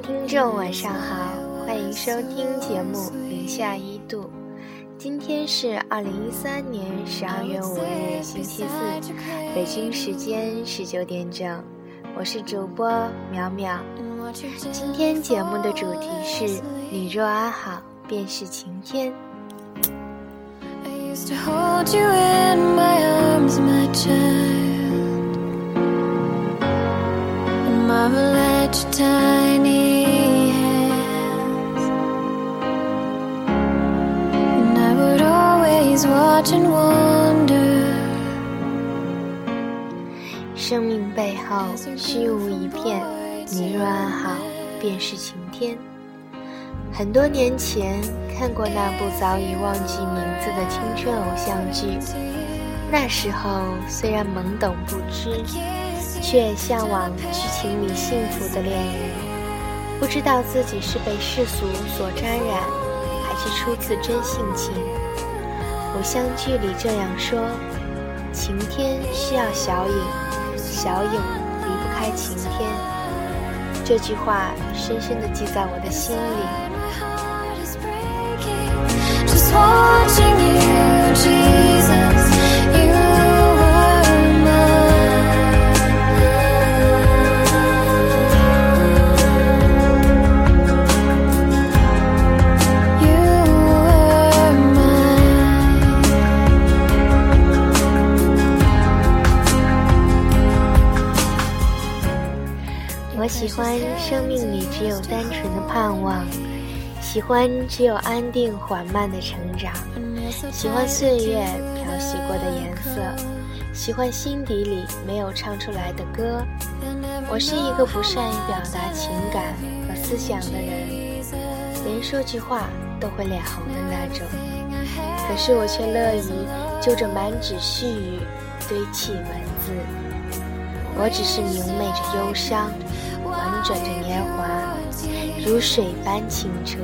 位听众，晚上好，欢迎收听节目《零下一度》。今天是二零一三年十二月五日，星期四，北京时间十九点整。我是主播淼淼。今天节目的主题是“你若安好，便是晴天”。I used to hold you in my arms, my child, marvel at your tiny hands. And I would always watch and wonder. 生命背后虚无一片，你若安好，便是晴天。很多年前看过那部早已忘记名字的青春偶像剧，那时候虽然懵懂不知，却向往剧情里幸福的恋人，不知道自己是被世俗所沾染，还是出自真性情。偶像剧里这样说：晴天需要小影，小影离不开晴天。这句话深深地记在我的心里。喜欢生命里只有单纯的盼望，喜欢只有安定缓慢的成长，喜欢岁月漂洗过的颜色，喜欢心底里没有唱出来的歌。我是一个不善于表达情感和思想的人，连说句话都会脸红的那种。可是我却乐于就着满纸絮语堆砌文字。我只是明媚着忧伤，婉转着年华，如水般清澈。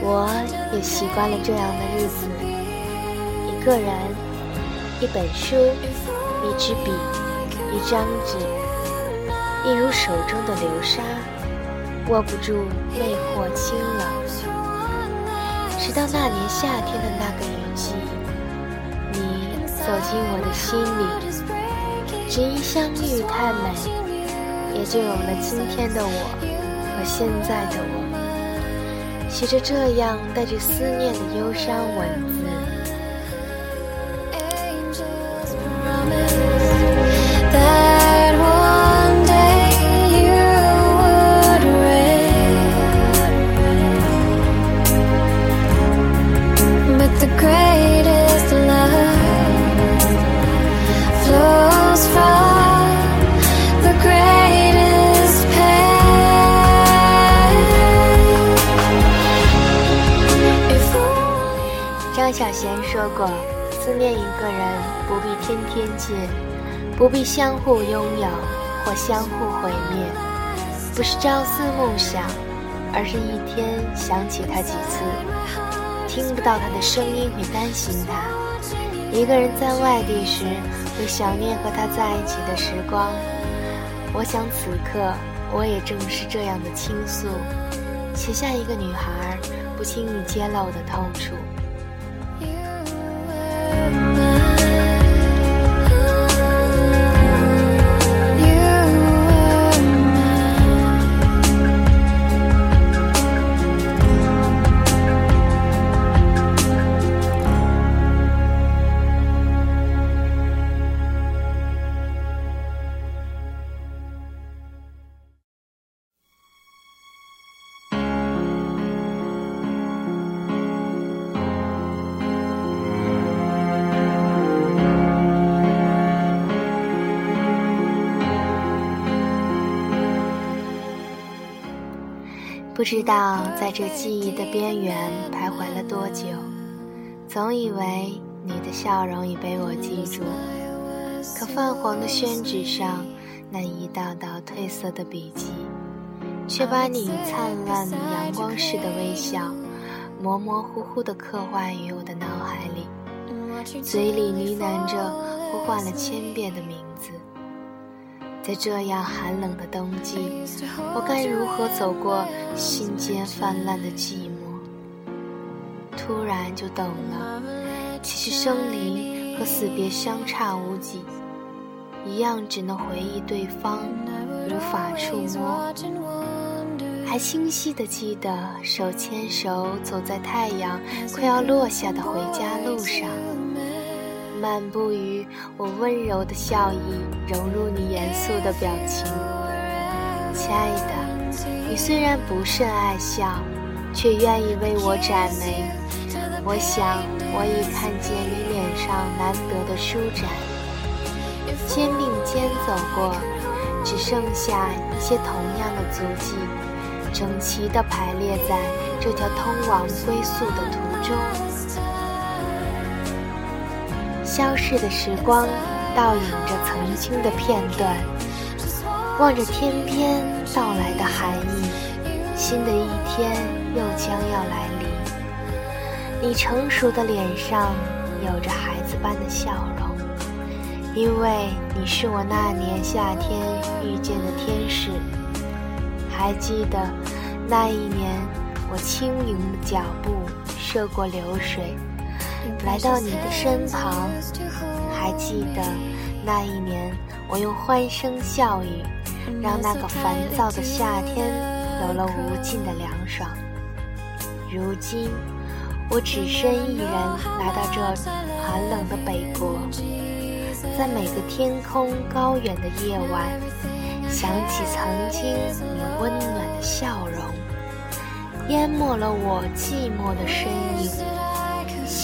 我也习惯了这样的日子，一个人，一本书，一支笔，一张纸，一如手中的流沙，握不住魅惑清冷。直到那年夏天的那个雨季，你走进我的心里。只因相遇太美，也就有了今天的我和现在的我。写着这样带着思念的忧伤文字。That only 张小娴说过：“思念一个人，不必天天见，不必相互拥有或相互毁灭，不是朝思暮想，而是一天想起他几次，听不到他的声音会担心他。一个人在外地时，会想念和他在一起的时光。我想此刻我也正是这样的倾诉，写下一个女孩不轻易揭露的痛楚。”不知道在这记忆的边缘徘徊了多久，总以为你的笑容已被我记住，可泛黄的宣纸上那一道道褪色的笔迹，却把你灿烂阳光似的微笑，模模糊糊地刻画于我的脑海里。嘴里呢喃着呼唤了千遍的名字。在这样寒冷的冬季，我该如何走过心间泛滥的寂寞？突然就懂了，其实生离和死别相差无几，一样只能回忆对方，无法触摸。还清晰的记得手牵手走在太阳快要落下的回家路上。漫步于我温柔的笑意，融入你严肃的表情。亲爱的，你虽然不甚爱笑，却愿意为我展眉。我想，我已看见你脸上难得的舒展。肩并肩走过，只剩下一些同样的足迹，整齐地排列在这条通往归宿的途中。消逝的时光，倒影着曾经的片段，望着天边到来的寒意，新的一天又将要来临。你成熟的脸上有着孩子般的笑容，因为你是我那年夏天遇见的天使。还记得那一年，我轻盈的脚步涉过流水。来到你的身旁，还记得那一年，我用欢声笑语，让那个烦躁的夏天有了无尽的凉爽。如今，我只身一人来到这寒冷的北国，在每个天空高远的夜晚，想起曾经你温暖的笑容，淹没了我寂寞的身影。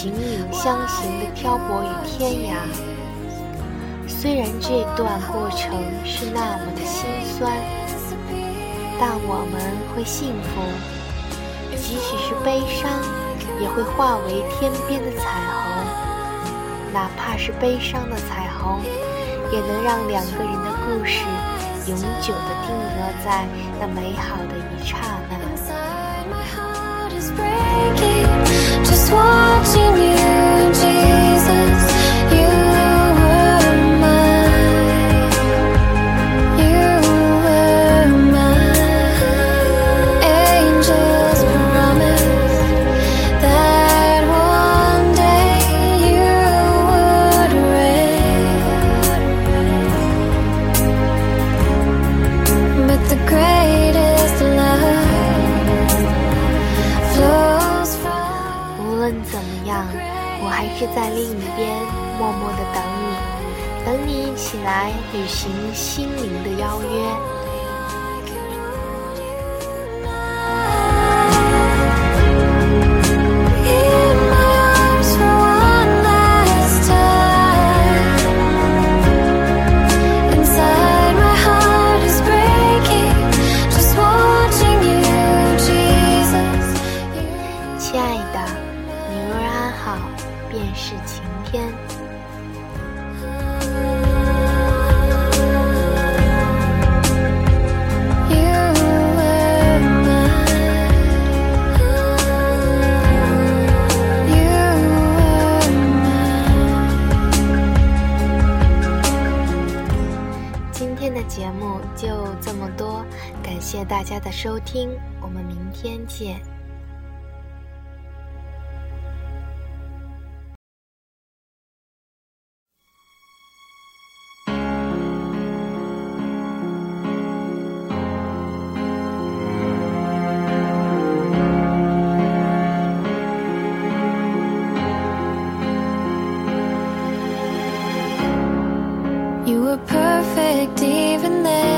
形影相形的漂泊与天涯，虽然这段过程是那么的心酸，但我们会幸福。即使是悲伤，也会化为天边的彩虹。哪怕是悲伤的彩虹，也能让两个人的故事永久的定格在那美好的一刹那。just watching you. 我还是在另一边默默的等你，等你一起来履行心灵的邀约。收听，我们明天见。Perfect even then